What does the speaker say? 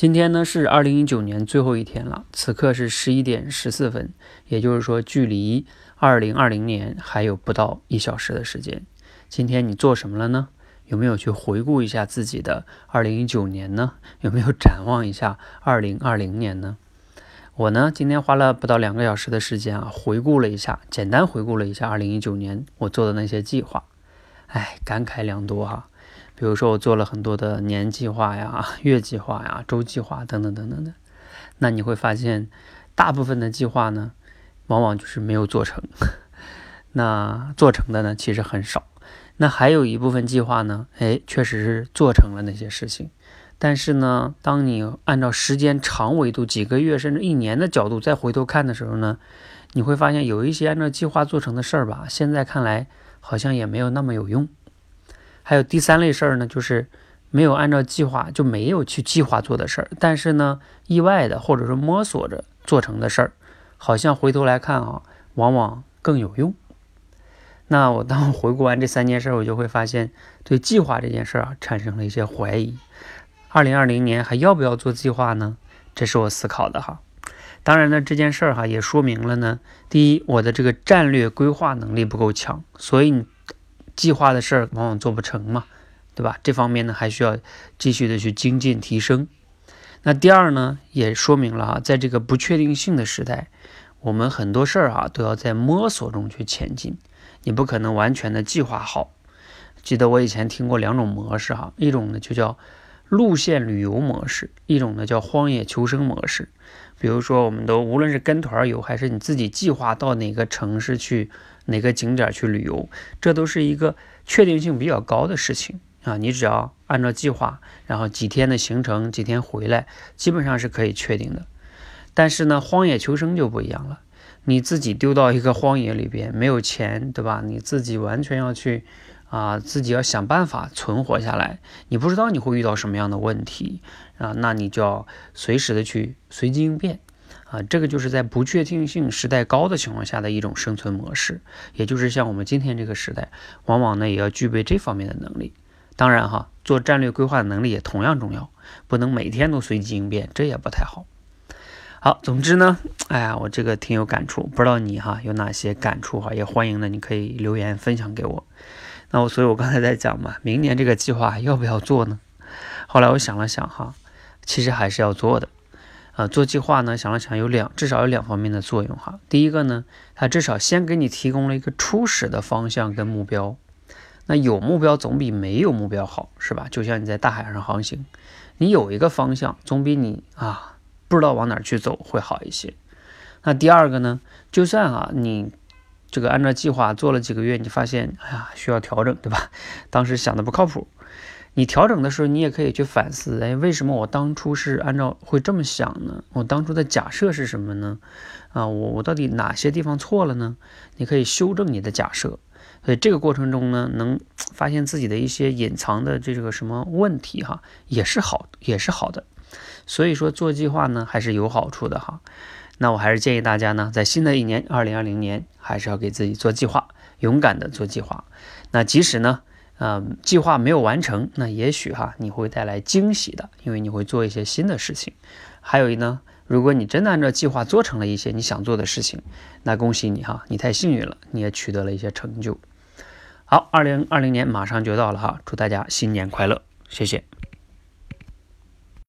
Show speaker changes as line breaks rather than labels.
今天呢是二零一九年最后一天了，此刻是十一点十四分，也就是说，距离二零二零年还有不到一小时的时间。今天你做什么了呢？有没有去回顾一下自己的二零一九年呢？有没有展望一下二零二零年呢？我呢，今天花了不到两个小时的时间啊，回顾了一下，简单回顾了一下二零一九年我做的那些计划，哎，感慨良多哈。比如说，我做了很多的年计划呀、月计划呀、周计划等等等等的，那你会发现，大部分的计划呢，往往就是没有做成。那做成的呢，其实很少。那还有一部分计划呢，哎，确实是做成了那些事情。但是呢，当你按照时间长维度、几个月甚至一年的角度再回头看的时候呢，你会发现有一些按照计划做成的事儿吧，现在看来好像也没有那么有用。还有第三类事儿呢，就是没有按照计划就没有去计划做的事儿，但是呢，意外的或者说摸索着做成的事儿，好像回头来看啊，往往更有用。那我当我回顾完这三件事，我就会发现对计划这件事儿啊产生了一些怀疑。二零二零年还要不要做计划呢？这是我思考的哈。当然呢，这件事儿哈也说明了呢，第一，我的这个战略规划能力不够强，所以你。计划的事儿往往做不成嘛，对吧？这方面呢还需要继续的去精进提升。那第二呢，也说明了啊，在这个不确定性的时代，我们很多事儿啊都要在摸索中去前进。你不可能完全的计划好。记得我以前听过两种模式哈，一种呢就叫路线旅游模式，一种呢叫荒野求生模式。比如说，我们都无论是跟团游，还是你自己计划到哪个城市去、哪个景点去旅游，这都是一个确定性比较高的事情啊。你只要按照计划，然后几天的行程，几天回来，基本上是可以确定的。但是呢，荒野求生就不一样了，你自己丢到一个荒野里边，没有钱，对吧？你自己完全要去啊，自己要想办法存活下来。你不知道你会遇到什么样的问题。啊，那你就要随时的去随机应变，啊，这个就是在不确定性时代高的情况下的一种生存模式，也就是像我们今天这个时代，往往呢也要具备这方面的能力。当然哈，做战略规划的能力也同样重要，不能每天都随机应变，这也不太好。好，总之呢，哎呀，我这个挺有感触，不知道你哈有哪些感触哈，也欢迎呢，你可以留言分享给我。那我，所以我刚才在讲嘛，明年这个计划要不要做呢？后来我想了想哈。其实还是要做的，啊，做计划呢，想了想有两，至少有两方面的作用哈。第一个呢，它至少先给你提供了一个初始的方向跟目标，那有目标总比没有目标好，是吧？就像你在大海上航行，你有一个方向，总比你啊不知道往哪去走会好一些。那第二个呢，就算啊你这个按照计划做了几个月，你发现哎呀需要调整，对吧？当时想的不靠谱。你调整的时候，你也可以去反思，哎，为什么我当初是按照会这么想呢？我当初的假设是什么呢？啊，我我到底哪些地方错了呢？你可以修正你的假设，所以这个过程中呢，能发现自己的一些隐藏的这个什么问题哈，也是好，也是好的。所以说做计划呢，还是有好处的哈。那我还是建议大家呢，在新的一年二零二零年，还是要给自己做计划，勇敢的做计划。那即使呢。嗯，计划没有完成，那也许哈你会带来惊喜的，因为你会做一些新的事情。还有一呢，如果你真的按照计划做成了一些你想做的事情，那恭喜你哈，你太幸运了，你也取得了一些成就。好，二零二零年马上就到了哈，祝大家新年快乐，谢谢。